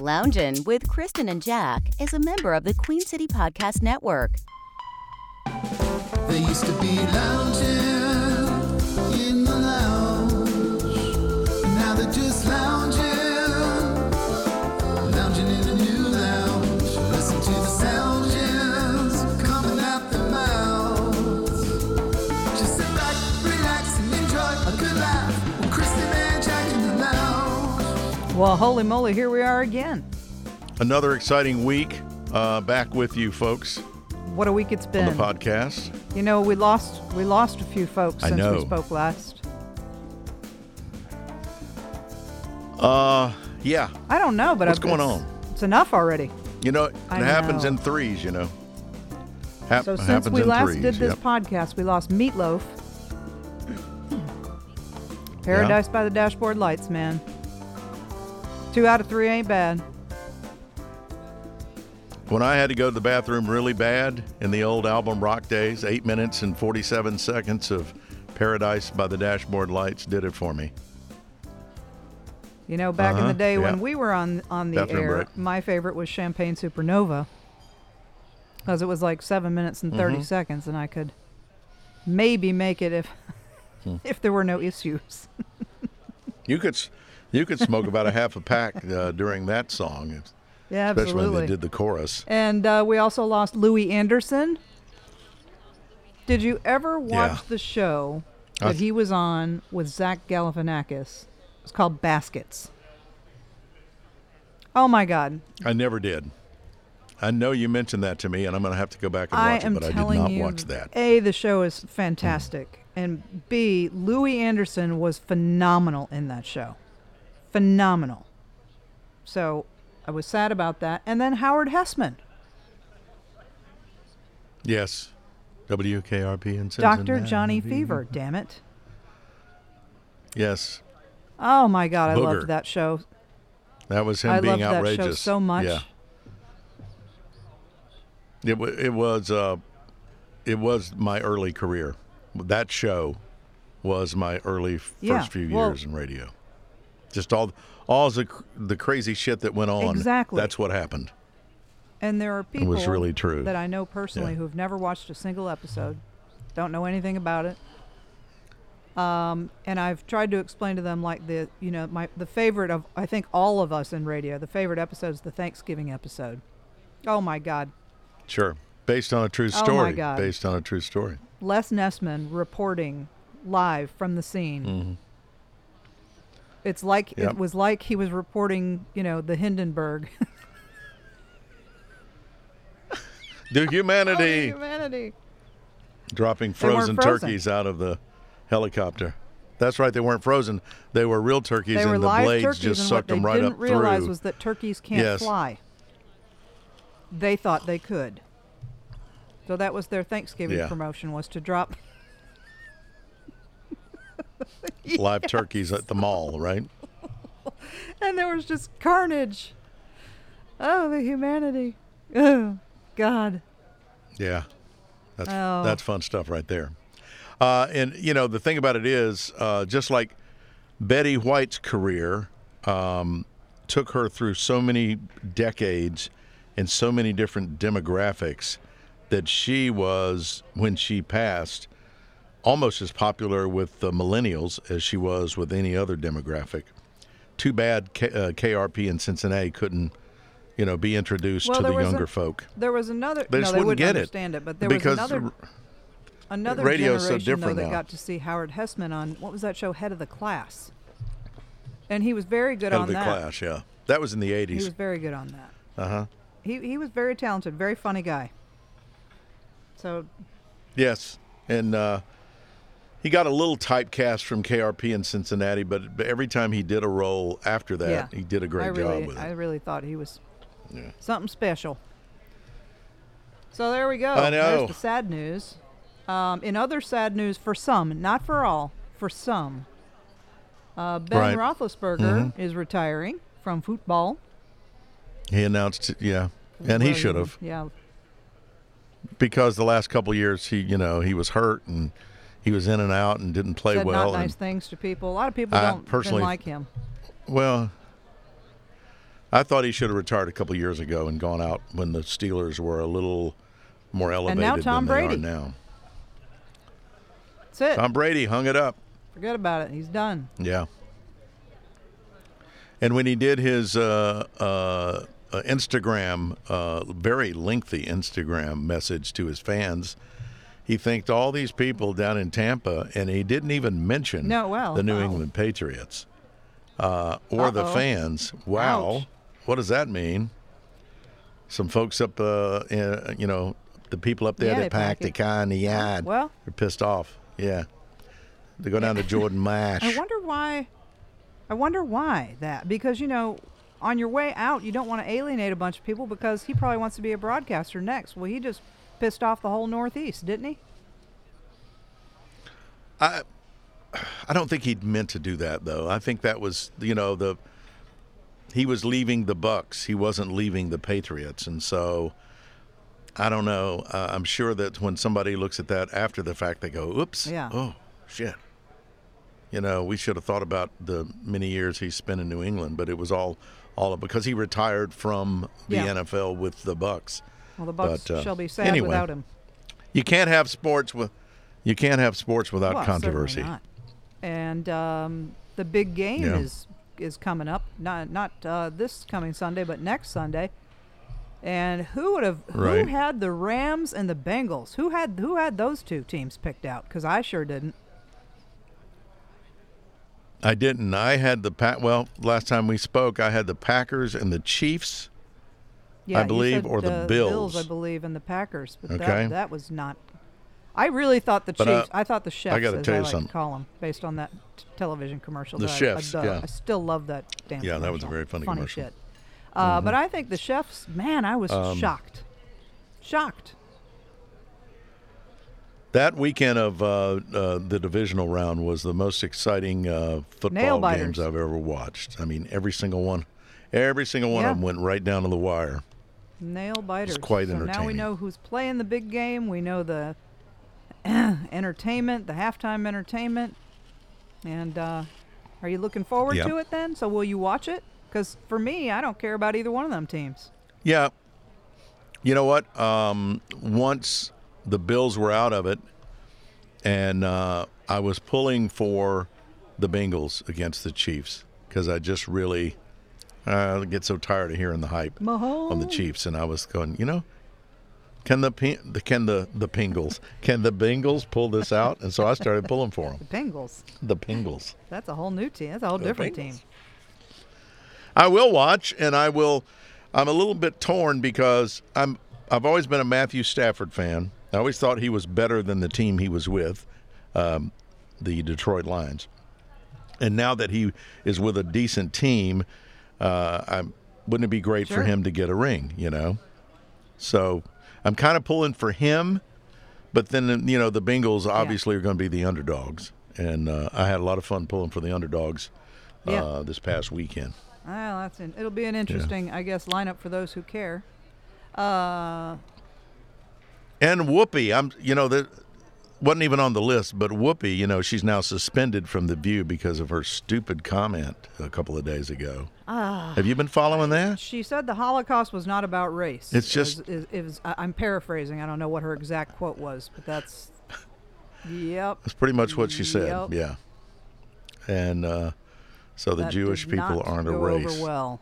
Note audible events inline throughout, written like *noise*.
Loungin' with Kristen and Jack is a member of the Queen City Podcast Network. Used to be lounging in the lounge. Well, holy moly, here we are again. Another exciting week uh, back with you folks What a week it's been. On the podcast. You know, we lost we lost a few folks I since we spoke last. Uh, yeah, I don't know, but What's I've, going it's- on? It's enough already. you know, it I happens know. in threes. You know, Hap- So since we last threes. did this yep. podcast, we lost Meatloaf. Paradise by the Dashboard Lights, man. Two out of three ain't bad. When I had to go to the bathroom really bad in the old album rock days, eight minutes and forty-seven seconds of "Paradise" by the Dashboard Lights did it for me. You know, back in Uh-huh, the day when we were on on the Bathroom air, break. my favorite was Champagne Supernova because it was like seven minutes and 30 Mm-hmm. seconds, and I could maybe make it if Hmm. *laughs* if there were no issues. *laughs* You could, you could smoke about a half a pack uh, during that song, yeah, especially when they did the chorus. And uh, we also lost Louie Anderson. Did you ever watch Yeah. the show that th- he was on with Zach Galifianakis? It's called Baskets. Oh my God! I never did. I know you mentioned that to me, and I'm going to have to go back and watch it, but I did not you, watch that. A, the show is fantastic, and B, Louie Anderson was phenomenal in that show, phenomenal. So, I was sad about that. And then Howard Hesseman, Yes. WKRP and Doctor Johnny Fever. Damn it! Yes. Oh my God, I Booger. loved that show. That was him I being loved that outrageous. show so much. Yeah. It, wa- it was uh, it was my early career. That show was my early f- Yeah, first few well- years in radio. Just all all the the crazy shit that went on. Exactly. That's what happened. And there are people was really true. that I know personally Yeah. who've never watched a single episode, don't know anything about it. Um, and I've tried to explain to them like the you know my the favorite of I think all of us in radio the favorite episode is the Thanksgiving episode. Oh my God, Sure. Based on a true story. Oh, my. God. Based on a true story. Les Nessman reporting live from the scene. It's like. Yep. it was like he was reporting you know the Hindenburg. *laughs* The Oh, humanity humanity. dropping frozen, frozen. turkeys out of the helicopter. That's right. They weren't frozen. They were real turkeys, They were and the blades just sucked what they them right didn't realize was that turkeys can't Yes. fly. They thought they could. So that was their Thanksgiving Yeah. promotion was to drop. *laughs* live turkeys at the mall, right? *laughs* and there was just carnage. Oh, the humanity. Oh, God. Yeah, that's Oh. that's fun stuff right there. Uh, and you know the thing about it is, uh, just like Betty White's career um, took her through so many decades and so many different demographics that she was when she passed almost as popular with the millennials as she was with any other demographic. Too bad K- uh, KRP in Cincinnati couldn't, you know, be introduced Well, to the was a- younger folk. There was another. They no, just they wouldn't get it understand it. But there because was another another radio's so generation though different that now. got to see Howard Hesseman on what was that show, Head of the Class, and he was very good Head on of the that. class, yeah. That was in the '80s. He was very good on that. Uh huh. He he was very talented, very funny guy. So Yes. And uh, he got a little typecast from KRP in Cincinnati, but, every time he did a role after that, yeah, he did a great really, job with I really thought he was Yeah. something special. So there we go. I know. There's the sad news. Um, in other sad news, for some, not for all, for some, uh, Ben Right. Roethlisberger Mhm. is retiring from football. He announced, yeah. And he should have, Yeah, because the last couple years, he, you know, he was hurt and he was in and out and didn't play said well. not nice and, things to people. A lot of people I don't personally- like him. well, I thought he should have retired a couple years ago and gone out when the Steelers were a little more elevated now Tom than they Brady. are now. That's it. Tom Brady hung it up. Forget about it. He's done. Yeah. And when he did his uh, uh, uh, Instagram, uh, very lengthy Instagram message to his fans, he thanked all these people down in Tampa, and he didn't even mention No, well, the New wow. England Patriots uh, or the Uh-oh. fans. Wow, Ouch. what does that mean? Some folks up, uh, in, you know, the people up there Yeah, that packed the car in the yard. Well- they're pissed off. Yeah, they go down to Jordan *laughs* Mash. I wonder why. I wonder why that because you know, on your way out, you don't want to alienate a bunch of people because he probably wants to be a broadcaster next. Well, he just pissed off the whole Northeast, didn't he? I I don't think he'd meant to do that though. I think that was you know the he was leaving the Bucks. He wasn't leaving the Patriots, and so I don't know. Uh, I'm sure that when somebody looks at that after the fact, they go, "Oops, Yeah. oh shit." You know, we should have thought about the many years he spent in New England, but it was all all because he retired from the Yeah. NFL with the Bucks. Well, the Bucks But, uh, shall be sad anyway. without him. You can't have sports with you can't have sports without well, controversy. And um, the big game Yeah. is is coming up. Not not uh, this coming Sunday, but next Sunday. And who would have Right. who had the Rams and the Bengals? Who had who had those two teams picked out? Because I sure didn't. I didn't. I had the pack. Well, last time we spoke, I had the Packers and the Chiefs. Yeah, you believe, said, or the uh, Bills. I believe, and the Packers. But Okay. that, that was not. I really thought the But, uh, Chiefs. I thought the chefs, gotta tell I you like something. to call them, based on that t- television commercial. The that I- I, yeah. I still love that damn. Yeah, that was a very funny funny commercial. Mm-hmm. shit. Uh, But I think the chefs. Man, I was Um, shocked. Shocked. That weekend of uh, uh, the divisional round was the most exciting uh, football games I've ever watched. I mean, every single one, every single one Yeah. of them went right down to the wire. Nail biters. It's quite so now we know who's playing the big game. We know the *clears throat* entertainment, the halftime entertainment. And uh, are you looking forward Yep. to it then? So will you watch it? Because for me, I don't care about either one of them teams. Yeah. You know what? Um, once the Bills were out of it, and uh, I was pulling for the Bengals against the Chiefs because I just really uh, get so tired of hearing the hype on the Chiefs, and I was going, you know, can the can the the Pingles can the Bengals pull this out? And so I started pulling for them. *laughs* The Bengals. The Pingles. That's a whole new team. That's a whole The different Bengals. team. I will watch, and I will. I'm a little bit torn because I'm. I've always been a Matthew Stafford fan. I always thought he was better than the team he was with, um, the Detroit Lions. And now that he is with a decent team, uh, I'm, wouldn't it be great Sure. for him to get a ring? You know, so I'm kind of pulling for him, but then you know the Bengals obviously are going to be the underdogs, and uh, I had a lot of fun pulling for the underdogs uh, Yeah. this past weekend. Well, that's an, it'll be an interesting, I guess, lineup for those who care. Uh, And Whoopi, I'm you know that wasn't even on the list, but Whoopi, you know, she's now suspended from the View because of her stupid comment a couple of days ago. Ah. Have you been following that? she said the Holocaust was not about race. It's It was- just- it, it was, I'm paraphrasing. I don't know what her exact quote was, but that's. Yep. That's pretty much what she said. Yep. Yeah. And uh, so the that Jewish people aren't a race. Over well.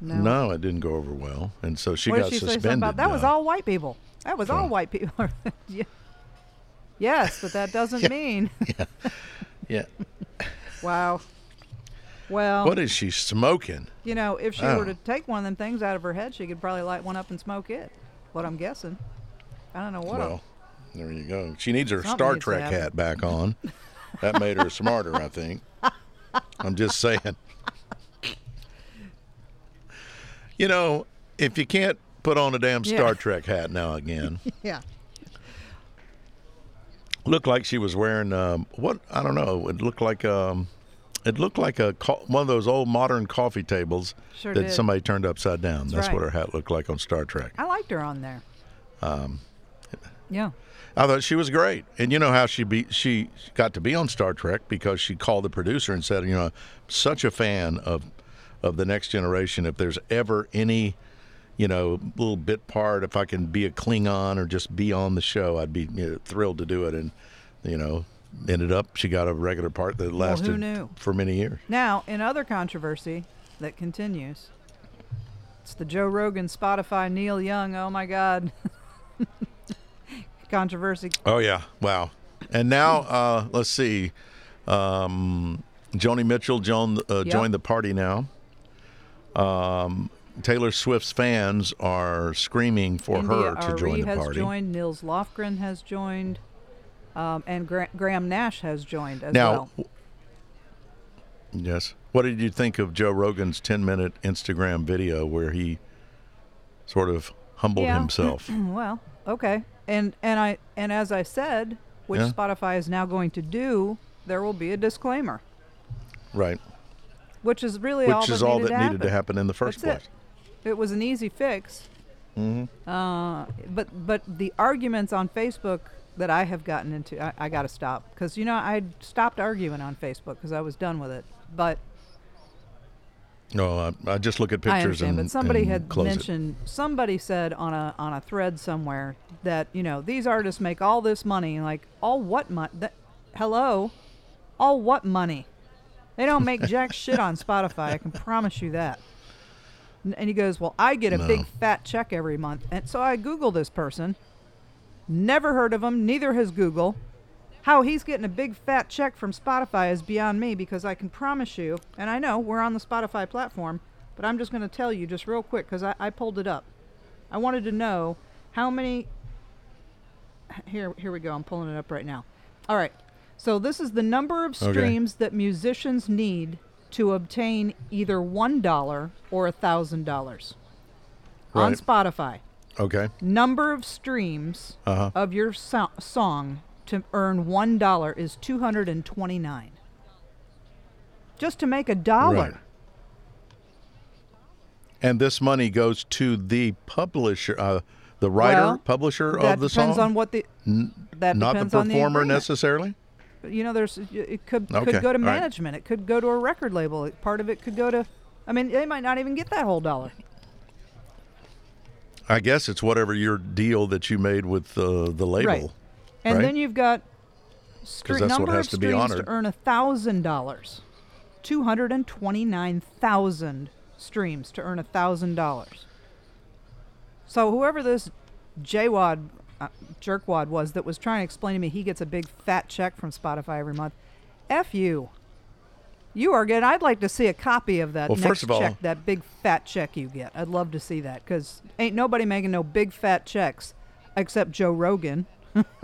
No. No, it didn't go over well, and so she what got did she say suspended. something about? That was all white people. That was all white people. *laughs* Yeah. Yes, but that doesn't mean. *laughs* Yeah. Yeah. *laughs* wow. Well, What is she smoking? you know, if she Oh. were to take one of them things out of her head, she could probably light one up and smoke it. What I'm guessing. I don't know what. Well, there you go. She needs her Something Star Trek hat back on. *laughs* That made her smarter, I think. I'm just saying. You know, if you can't put on a damn Yeah. Star Trek hat now again, yeah. Looked like she was wearing um, what I don't know. It looked like um, it looked like a co- one of those old modern coffee tables Sure that did. somebody turned upside down. That's, what right. her hat looked like on Star Trek. I liked her on there. Um. Yeah. I thought she was great, and you know how she be she got to be on Star Trek because she called the producer and said, you know, such a fan of of the next generation. If there's ever any, you know, little bit part, if I can be a Klingon or just be on the show, I'd be you know, thrilled to do it. And you know, ended up she got a regular part that lasted knew? for many years. Now, in other controversy that continues, it's the Joe Rogan, Spotify, Neil Young. Oh my God. *laughs* controversy. Oh yeah, wow. And now uh, let's see, um, Joni Mitchell joined uh, Yep. joined the party now. Um, Taylor Swift's fans are screaming for India her to Ari join the has party. joined. Nils Lofgren has joined. Um, and Gra- Graham Nash has joined as Now, well. yes. What did you think of Joe Rogan's 10 minute Instagram video where he sort of humbled Yeah. himself? *clears throat* well, okay. And and I and as I said, which Yeah. Spotify is now going to do, there will be a disclaimer, right. which is really all Which that is all needed that to needed to happen in the first That's place. it. It was an easy fix. Mm-hmm. Uh, but but the arguments on Facebook that I have gotten into, I, I got to stop because you know I stopped arguing on Facebook because I was done with it. But No, I, I just look at pictures understand. and but somebody and had close it. mentioned somebody said on a on a thread somewhere that you know these artists make all this money. Like all what money? Hello, all what money? They don't make jack *laughs* shit on Spotify. I can promise you that. And he goes, "Well, I get a No. big fat check every month." And so I Google this person. Never heard of him. Neither has Google. How he's getting a big fat check from Spotify is beyond me because I can promise you, and I know we're on the Spotify platform, but I'm just going to tell you just real quick because I, I pulled it up. I wanted to know how many. Here, here we go. I'm pulling it up right now. All right. So this is the number of Okay. streams that musicians need to obtain either one dollar or a thousand dollars on Spotify Okay. number of streams Uh-huh. of your so- song to earn one dollar is 229 just to make a dollar Right. And this money goes to the publisher, uh, the writer, Well, publisher of the song. That depends on what the that not the performer agreement. necessarily. You know there's it could Okay, could go to all right. management it could go to a record label part of it could go to i mean they might not even get that whole dollar I guess it's whatever your deal that you made with uh, the label. Right. and right? then you've got stre- that's what number has of to be streams honored. to earn a thousand dollars. Two hundred and twenty-nine thousand streams to earn a thousand dollars. So whoever this JWad uh, jerkwad was that was trying to explain to me he gets a big fat check from Spotify every month, f you. You are good. I'd like to see a copy of that Well, next first of all- check, that big fat check you get. I'd love to see that because ain't nobody making no big fat checks except Joe Rogan *laughs*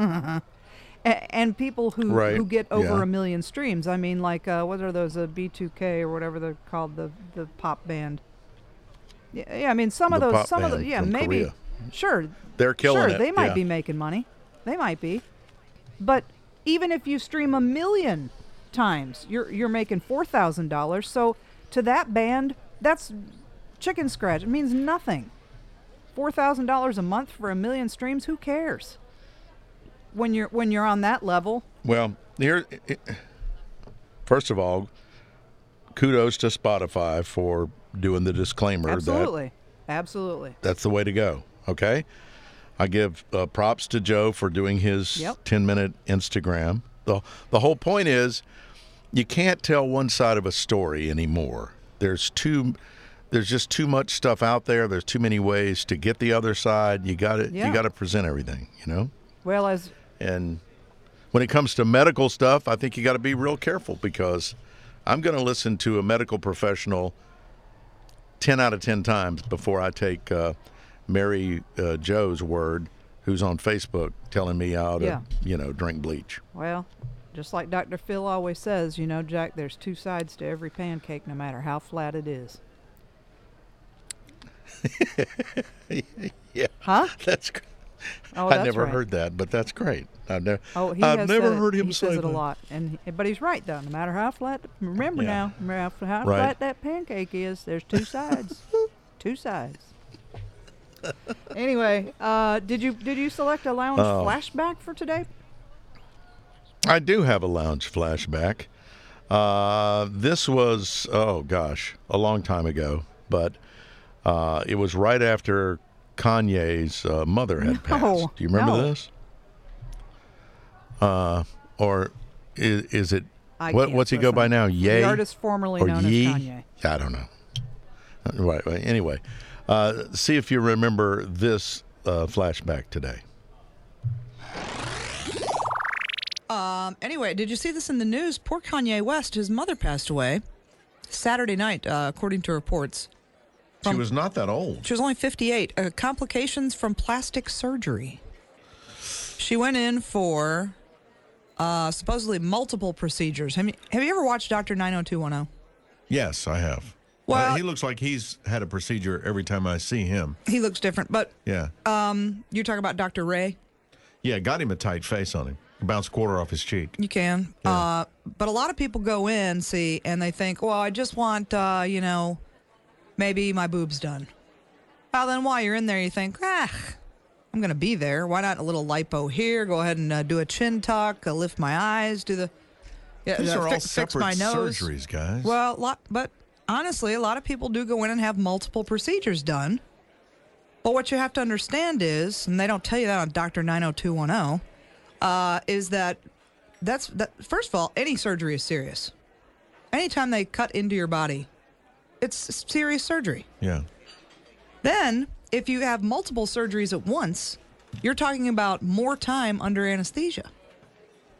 A- and people who Right, who get over yeah. a million streams. I mean, like uh, what are those? Uh, B2K or whatever they're called, the the pop band. Yeah, yeah I mean, some of The those, pop some of the, yeah, maybe, Korea. Sure, They're killing sure, it, they might yeah. be making money, they might be, but even if you stream a million times, you're you're making four thousand dollars. So to that band, that's chicken scratch. It means nothing. Four thousand dollars a month for a million streams. Who cares? When you're when you're on that level, Well, here, first of all, kudos to Spotify for doing the disclaimer that absolutely, absolutely. that's the way to go. Okay, I give uh, props to Joe for doing his Yep. 10 minute Instagram. the The whole point is, you can't tell one side of a story anymore. There's too, there's just too much stuff out there. There's too many ways to get the other side. You got to, Yeah. you got to present everything. You know. Well, as And when it comes to medical stuff, I think you got to be real careful because I'm going to listen to a medical professional 10 out of 10 times before I take uh, Mary uh, Joe's word, who's on Facebook, telling me how to, Yeah. you know, drink bleach. well, just like Dr. Phil always says, you know, Jack, there's two sides to every pancake, no matter how flat it is. *laughs* Yeah, Huh? that's. gr- Oh, I never right. heard that, but that's great. I've never. Oh, he I've has never it. heard him he say says it a lot, and he- but he's right though. No matter how flat, remember Yeah. now, no matter how Right. flat that pancake is, there's two sides. *laughs* two sides. *laughs* anyway, uh, did you did you select a lounge Oh. flashback for today? I do have a lounge flashback. Uh, this was oh gosh, a long time ago, but uh, it was right after Kanye's uh, mother had passed. Do you remember no. this? Uh, or is, is it I what? What's he go by now? Ye, The artist formerly or known Ye? as Kanye. I don't know. Uh, right. Anyway, uh, see if you remember this uh, flashback today. Um, anyway, did you see this in the news? Poor Kanye West, his mother passed away Saturday night, uh, according to reports. she was not that old. She was only 58. Uh, complications from plastic surgery. She went in for uh, supposedly multiple procedures. Have you, have you ever watched Dr. 90210? Yes, I have. Well- Uh, he looks like he's had a procedure every time I see him. He looks different, but Yeah. you talk about Dr. Rey. yeah, got him a tight face on him. Bounce a quarter off his cheek. You can. Uh, but a lot of people go in, see, and they think, well, I just want, uh, you know, maybe my boobs done. Well, then while you're in there, you think, ah, I'm going to be there. Why not a little lipo here? Go ahead and uh, do a chin tuck, uh, lift my eyes, do the. Yeah, These uh, are all fix, fix separate my nose. surgeries, guys. Well, lot, but honestly, a lot of people do go in and have multiple procedures done. But what you have to understand is, and they don't tell you that on Doctor 90210, uh, is that that's that. First of all, any surgery is serious. Anytime they cut into your body, it's serious surgery. yeah. Then, if you have multiple surgeries at once, you're talking about more time under anesthesia.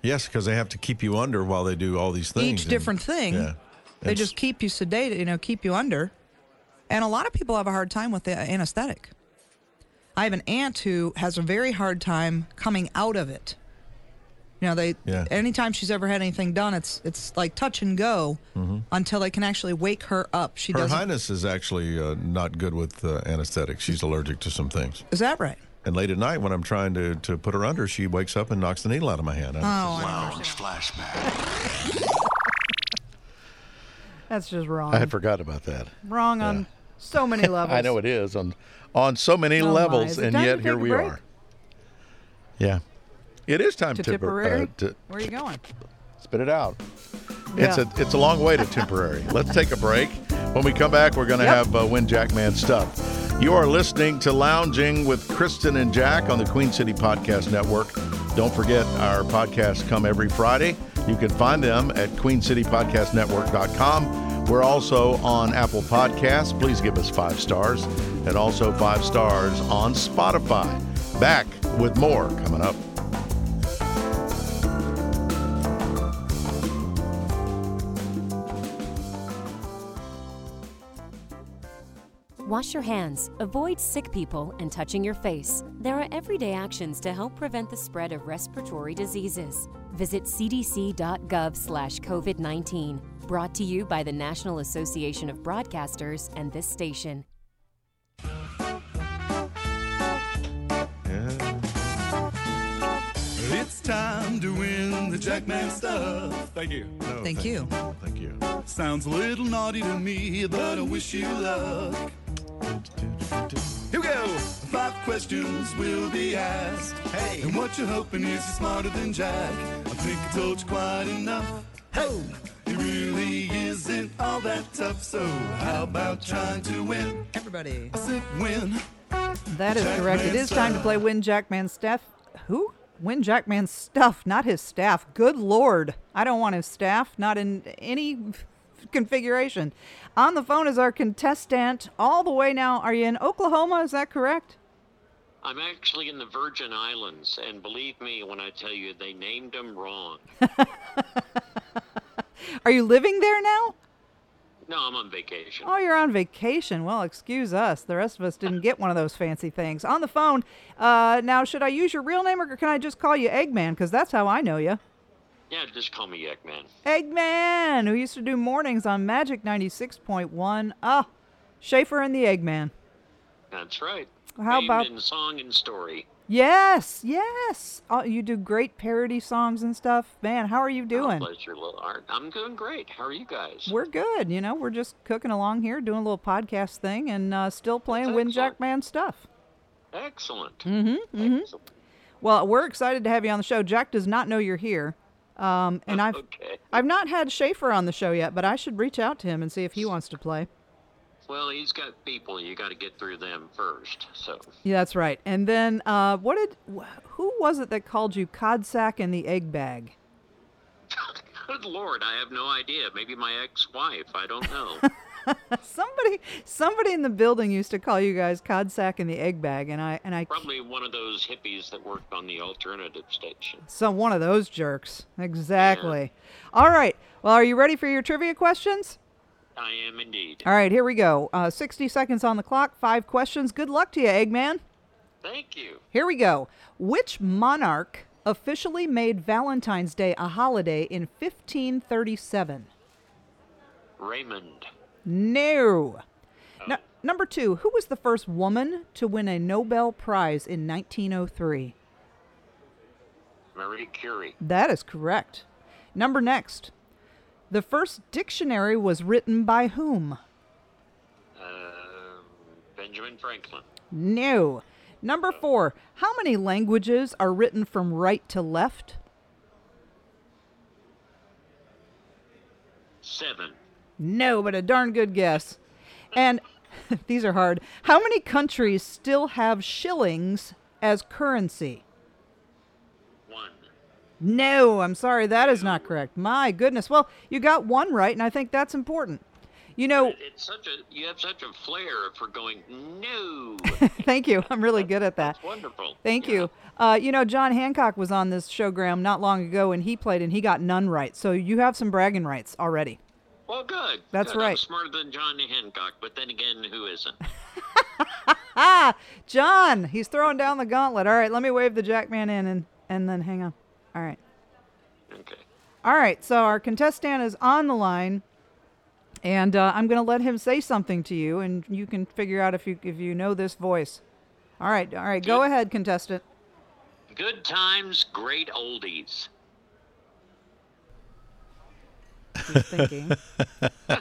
Yes, because they have to keep you under while they do all these things. Each and- different thing. Yeah. They just keep you sedated, you know, keep you under. And a lot of people have a hard time with the anesthetic. I have an aunt who has a very hard time coming out of it. You know, they Yeah. anytime she's ever had anything done, it's it's like touch and go until they can actually wake her up. She Mm-hmm. Her doesn't. Highness is actually uh, not good with uh, anesthetic. She's allergic to some things. Is that right? And late at night, when I'm trying to, to put her under, she wakes up and knocks the needle out of my hand. Oh, I Lounge flashback. *laughs* That's just wrong. I had forgot about that. wrong on so many *laughs* levels. I know it is on on so many Oh, levels, and yet here we break? are. Yeah, it is time To to, Tipperary? uh, to Where are you going? spit it out. Yeah. It's a it's a long way to temporary. Let's take a break. When we come back, we're going to Yep. have uh, Win Jackman stuff. You are listening to Lounging with Kristen and Jack on the Queen City Podcast Network. Don't forget our podcasts come every Friday. You can find them at queencitypodcastnetwork.com. We're also on Apple Podcasts. Please give us five stars and also five stars on Spotify. Back with more coming up. Wash your hands, avoid sick people, and touching your face. There are everyday actions to help prevent the spread of respiratory diseases. Visit cdc.gov slash COVID 19. Brought to you by the National Association of Broadcasters and this station. It's time to win the Jackman stuff. Thank you. No, Thank you. Thank you. Sounds a little naughty to me, but I wish you luck. Here we go. Five questions will be asked. Hey. And what you're hoping is you're smarter than Jack. I think I told you quite enough. Ho! It really isn't all that tough, so how about trying to win? Everybody. I said win. That is correct. It is time to play Win Jackman's staff. Who? Win Jackman's stuff, not his staff. Good lord. I don't want his staff, not in any configuration. On the phone is our contestant, all the way now. Are you in Oklahoma? Is that correct? I'm actually in the Virgin Islands, and believe me when I tell you, they named them wrong. *laughs* Are you living there now? No, I'm on vacation. Oh, you're on vacation. Well, excuse us. The rest of us didn't get one of those fancy things. On the phone, uh, now, should I use your real name or can I just call you Eggman? Because that's how I know you. Yeah, just call me Eggman. Eggman, who used to do mornings on Magic 96.1. Ah, Schaefer and the Eggman. That's right. How about- in song and story? Yes, yes. Oh, you do great parody songs and stuff. Man, how are you Oh, doing? bless your little heart. I'm doing great. How are you guys? We're good. You know, we're just cooking along here, doing a little podcast thing, and uh, still playing That's Win excellent. Jackman stuff. Excellent. Mm-hmm, Excellent. Well, we're excited to have you on the show. Jack does not know you're here, Um, and *laughs* I've Okay. I've not had Schaefer on the show yet, but I should reach out to him and see if he wants to play. Well, he's got people. You got to get through them first. So, Yeah, that's right. And then uh, what did wh- who was it that called you Codsack and the egg bag? *laughs* good lord, I have no idea. Maybe my ex-wife. I don't know. *laughs* *laughs* Somebody somebody in the building used to call you guys Codsack and the egg bag, and I and I Probably one of those hippies that worked on the alternative station. some one of those jerks. Exactly. All right. Well, are you ready for your trivia questions? I am indeed. All right, here we go. Uh, 60 seconds on the clock, five questions. Good luck to you, Eggman. Thank you. Here we go. Which monarch officially made Valentine's Day a holiday in 1537? Raymond. No. Nu- number two, who was the first woman to win a Nobel Prize in 1903? Marie Curie. That is correct. Number next, the first dictionary was written by whom? Um, Benjamin Franklin. No. Number four, how many languages are written from right to left? Seven. No, but a darn good guess. And *laughs* these are hard. How many countries still have shillings as currency? One. No, I'm sorry, that is not correct. My goodness. Well, you got one right, and I think that's important. You know, It's such a you have such a flair for going no. *laughs* thank you. I'm really good at that. That's wonderful. Thank Yeah. you. Uh, you know, John Hancock was on this showgram not long ago, and he played, and he got none right. So you have some bragging rights already. Well, good. That's good. right. I'm smarter than John Hancock, but then again, who isn't? Ah, *laughs* John, he's throwing down the gauntlet. All right, let me wave the Jackman in, and and then hang on. All right. Okay. All right, so our contestant is on the line, and uh, I'm going to let him say something to you, and you can figure out if you if you know this voice. All right, all right, go Good. ahead, contestant. Good times, great oldies. He's thinking. *laughs*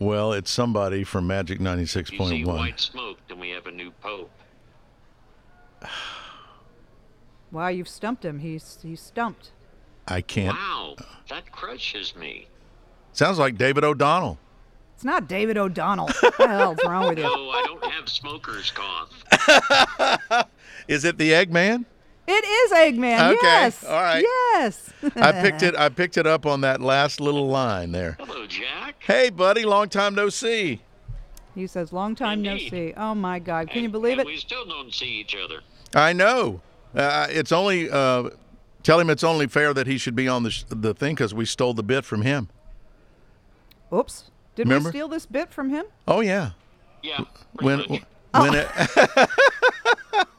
Well, it's somebody from Magic You see 96.1. white smoke, then we have a new pope. *sighs* wow, you've stumped him. He's he's stumped. I can't. Wow, that crushes me. Sounds like David O'Donnell. It's not David O'Donnell. what the hell's wrong with you? No, I don't have smoker's cough. *laughs* Is it the Eggman? It is Eggman. Okay, Yes. all right. Yes. *laughs* I picked it. I picked it up on that last little line there. Hello, Jack. Hey, buddy, long time no see. He says, "Long time no see." Oh my God, can you believe and it? We still don't see each other. I know. Uh, it's only. Uh, tell him it's only fair that he should be on the sh- the thing because we stole the bit from him. Oops. Did Remember? we steal this bit from him? Oh yeah. Yeah. When much. when it, *laughs* *laughs*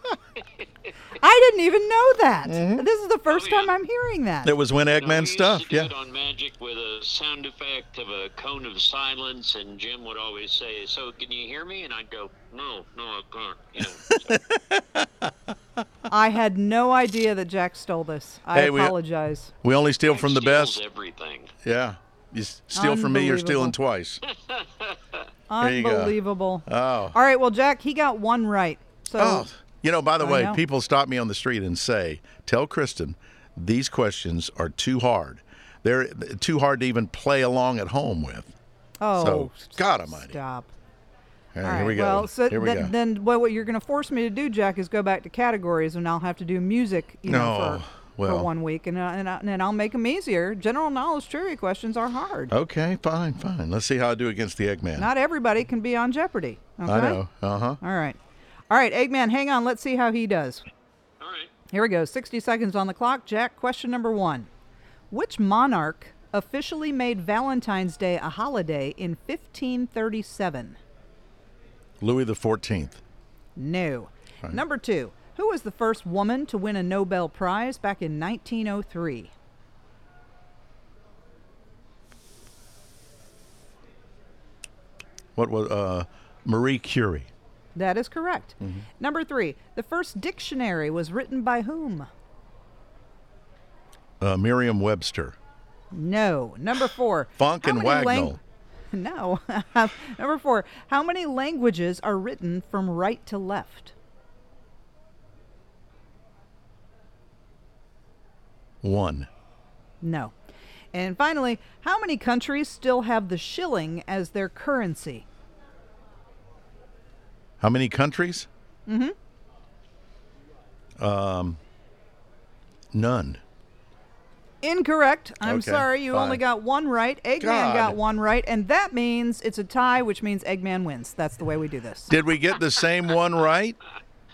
I didn't even know that. Mm-hmm. This is the first Oh, yeah. time I'm hearing that. it was when Eggman used stuff. to Yeah. on Magic with a sound effect of a cone of silence, and Jim would always say, "So can you hear me?" And I'd go, "No, no, I can't." You know, so *laughs* I had no idea that Jack stole this. I Hey, uh, apologize. We only steal from the steals best. Everything. Yeah. You steal from me, you're stealing twice. *laughs* There you go. Unbelievable. Oh. All right, well, Jack, he got one right. So Oh, you know, by the I way, know. people stop me on the street and say, "Tell Kristen, these questions are too hard. They're too hard to even play along at home with." oh, so, God Almighty. Stop. All right, All here we right, go. Well, so here we then, go. then well, what you're going to force me to do, Jack, is go back to categories, and I'll have to do music, you know, No, for, well. for one week, and uh, and, I, and I'll make them easier. General knowledge trivia questions are hard. okay, fine, fine. Let's see how I do against the Eggman. Not everybody can be on Jeopardy. Okay? I know. Uh huh. All right. All right, Eggman, hang on. Let's see how he does. All right. Here we go. 60 seconds on the clock. Jack, question number one. Which monarch officially made Valentine's Day a holiday in 1537? Louis the Fourteenth. No. Number two. Who was the first woman to win a Nobel Prize back in 1903? What was uh, Marie Curie? That is correct. Number three. The first dictionary was written by whom? Uh, Merriam-Webster. No. Number four. *laughs* Funk and Wagnall. *laughs* no. *laughs* Number four. How many languages are written from right to left? One. No. And finally, how many countries still have the shilling as their currency? How many countries? Mm-hmm. Um, none. Incorrect. I'm Okay, sorry. You only got one right. Eggman God. got one right, and that means it's a tie, which means Eggman wins. That's the way we do this. Did we get the same *laughs* one right?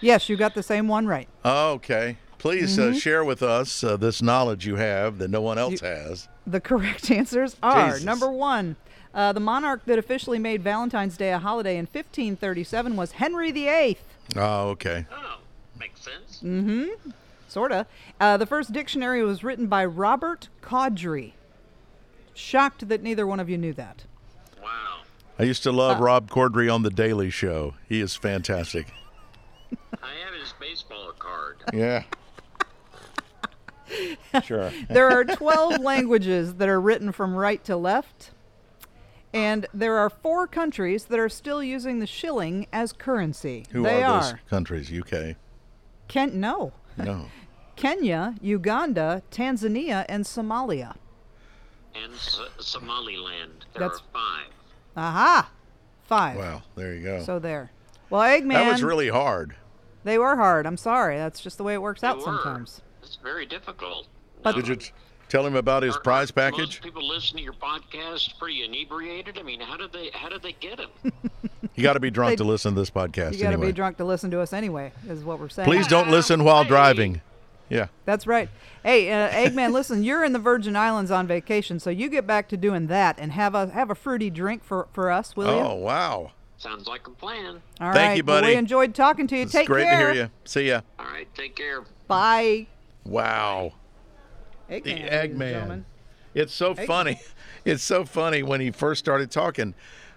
Yes, you got the same one right. Okay. Please uh, share with us uh, this knowledge you have that no one else has. The correct *laughs* answers are Jesus. number one. Uh, the monarch that officially made Valentine's Day a holiday in 1537 was Henry VIII. Oh, okay. Oh, makes sense. Mm-hmm. Sorta. Uh, the first dictionary was written by Robert Cawdrey. Shocked that neither one of you knew that. Wow. I used to Uh, love Rob Corddry on The Daily Show. He is fantastic. I have his baseball card. *laughs* Yeah. *laughs* sure. There are 12 languages that are written from right to left, and there are four countries that are still using the shilling as currency. Who they are are, those countries? UK. Ken- no, No. *laughs* Kenya, Uganda, Tanzania, and Somalia. And S- Somaliland. There That's- are five. Aha, five. Wow. There you go. So there. Well, Eggman, that was really hard. they were hard. I'm sorry. That's just the way it works They out were. sometimes. It's very difficult. But- No. Did you t- tell him about his Are- prize are package? Most people listen to your podcast pretty inebriated. I mean, how did they how did they get him? *laughs* You got to be drunk They- to listen to this podcast You got to anyway. be drunk to listen to us anyway, is what we're saying. Please don't listen while Hey. driving. Yeah. That's right. Hey, uh, Eggman, listen, you're in the Virgin Islands on vacation, so you get back to doing that and have a have a fruity drink for, for us, will you? Oh, wow. Sounds like a plan. All thank right. you, well, buddy. we enjoyed talking to you. It's Take great care. to hear you. See ya. All right, take care. Bye. Wow. Eggman, The Eggman. gentlemen. It's so funny. *laughs* It's so funny when he first started talking.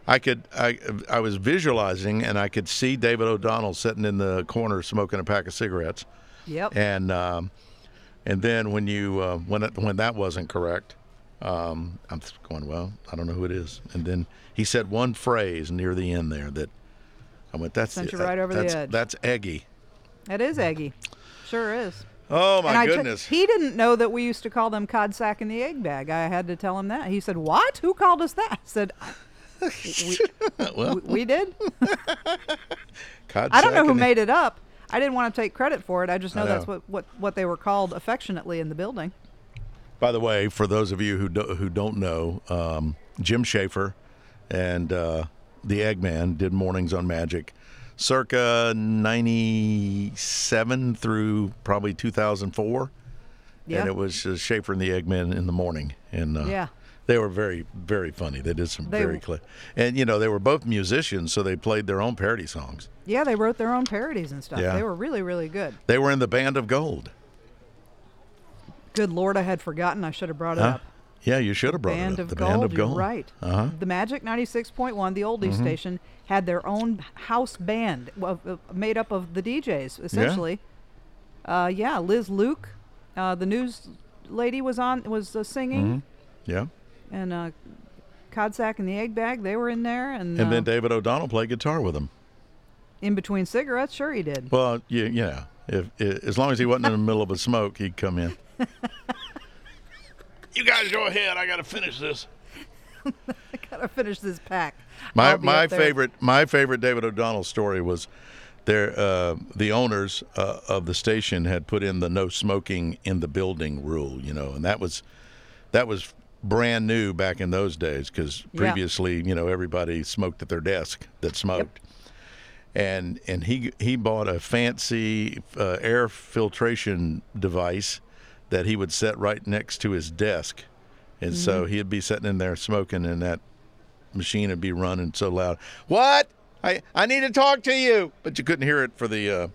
I could I I was visualizing and I could see David O'Donnell sitting in the corner smoking a pack of cigarettes. Yep. And um, and then when you uh, when it, when that wasn't correct, um, I'm going well. I don't know who it is. And then he said one phrase near the end there that I went. That's Sent you that- right over the edge. That's Eggy. That is Eggy. Sure is. Oh my and t- goodness. he didn't know that we used to call them cod sack in the egg bag. I had to tell him that. He said, "What? Who called us that?" I said, "We, *laughs* well, we, we did." *laughs* cod I don't know who and- made it up. I didn't want to take credit for it. I just know, I that's what, what, what they were called affectionately in the building. By the way, for those of you who do, who don't know, um, Jim Schaefer and uh, the Eggman did mornings on Magic, circa '97 through probably 2004, Yeah. and it was uh, Schaefer and the Eggman in the morning, and uh, Yeah. they were very very funny. They did some They very clear, and you know they were both musicians, so they played their own parody songs. Yeah, they wrote their own parodies and stuff. Yeah. They were really, really good. They were in the Band of Gold. Good Lord, I had forgotten. I should have brought it Huh? up. Yeah, you should have brought Band it up. of the Gold. Band of You're Gold. right. Uh-huh. Mm-hmm. The Magic 96.1, the oldie station, had their own house band uh, made up of the DJs, essentially. Yeah, uh, yeah Liz Luke, uh, the news lady, was on was uh, singing, Yeah. and uh, Codsack and the Egg Bag, they were in there. And, And uh, then David O'Donnell played guitar with them. in between cigarettes, sure he did. Well, yeah, yeah. If, i as long as he wasn't in the middle of a smoke, he'd come in. *laughs* you guys go ahead. I got to finish this. *laughs* I gotta finish this pack. My my favorite my favorite David O'Donnell story was there. Uh, the owners uh, of the station had put in the no smoking in the building rule, you know, and that was that was brand new back in those days because Yeah. previously, you know, everybody smoked at their desk that smoked. Yep. And and he he bought a fancy uh, air filtration device that he would set right next to his desk, and so Mm-hmm. he'd be sitting in there smoking, and that machine would be running so loud. What? I I need to talk to you, but you couldn't hear it for the uh,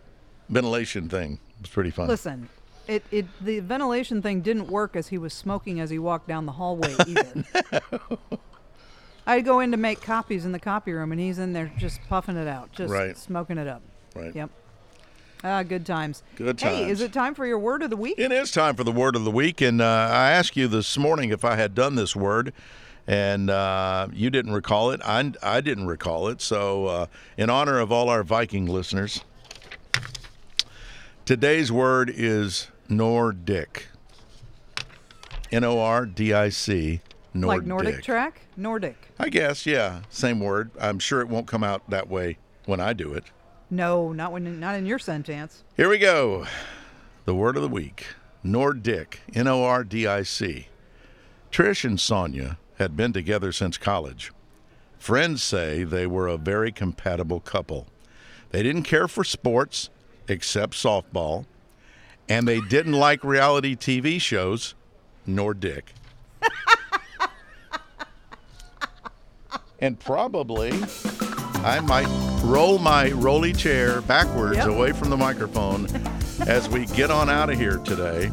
ventilation thing. It was pretty fun. Listen, it, it the ventilation thing didn't work as he was smoking as he walked down the hallway *laughs* either. I'd go in to make copies in the copy room, and he's in there just puffing it out, just Right. smoking it up. Right. Yep. Ah, good times. Good times. Hey, is it time for your word of the week? It is time for the word of the week, and uh, I asked you this morning if I had done this word, and uh, you didn't recall it. I, I didn't recall it. So, uh, in honor of all our Viking listeners, today's word is Nordic. N O R D I C. Nordic. like Nordic track? Nordic. I guess, yeah, same word. I'm sure it won't come out that way when I do it. No, not when not in your sentence. Here we go. The word of the week Nordic, N O R D I C. Trish and Sonia had been together since college. Friends say they were a very compatible couple. They didn't care for sports except softball, and they didn't like reality TV shows nor dick. *laughs* and probably I might roll my rolly chair backwards Yep. away from the microphone as we get on out of here today.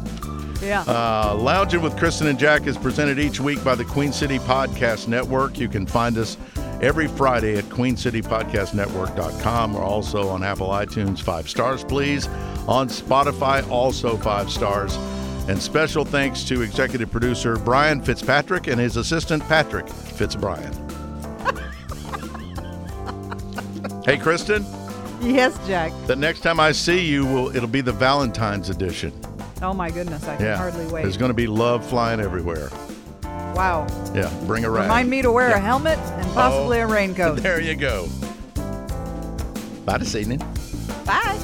Yeah. Uh, Lounging with Kristen and Jack is presented each week by the Queen City Podcast Network. You can find us every Friday at queencitypodcastnetwork.com. We're also on Apple iTunes. Five stars, please. On Spotify, also five stars. And special thanks to executive producer Brian Fitzpatrick and his assistant Patrick Fitzbrian. *laughs* hey, Kristen, yes, Jack. the next time I see you, will it'll be the Valentine's edition. Oh my goodness, I can Yeah, hardly wait. There's going to be love flying everywhere. wow. Yeah, bring a rag. Remind me to wear Yeah. a helmet and possibly Oh, a raincoat. *laughs* There you go. Bye this evening. Bye.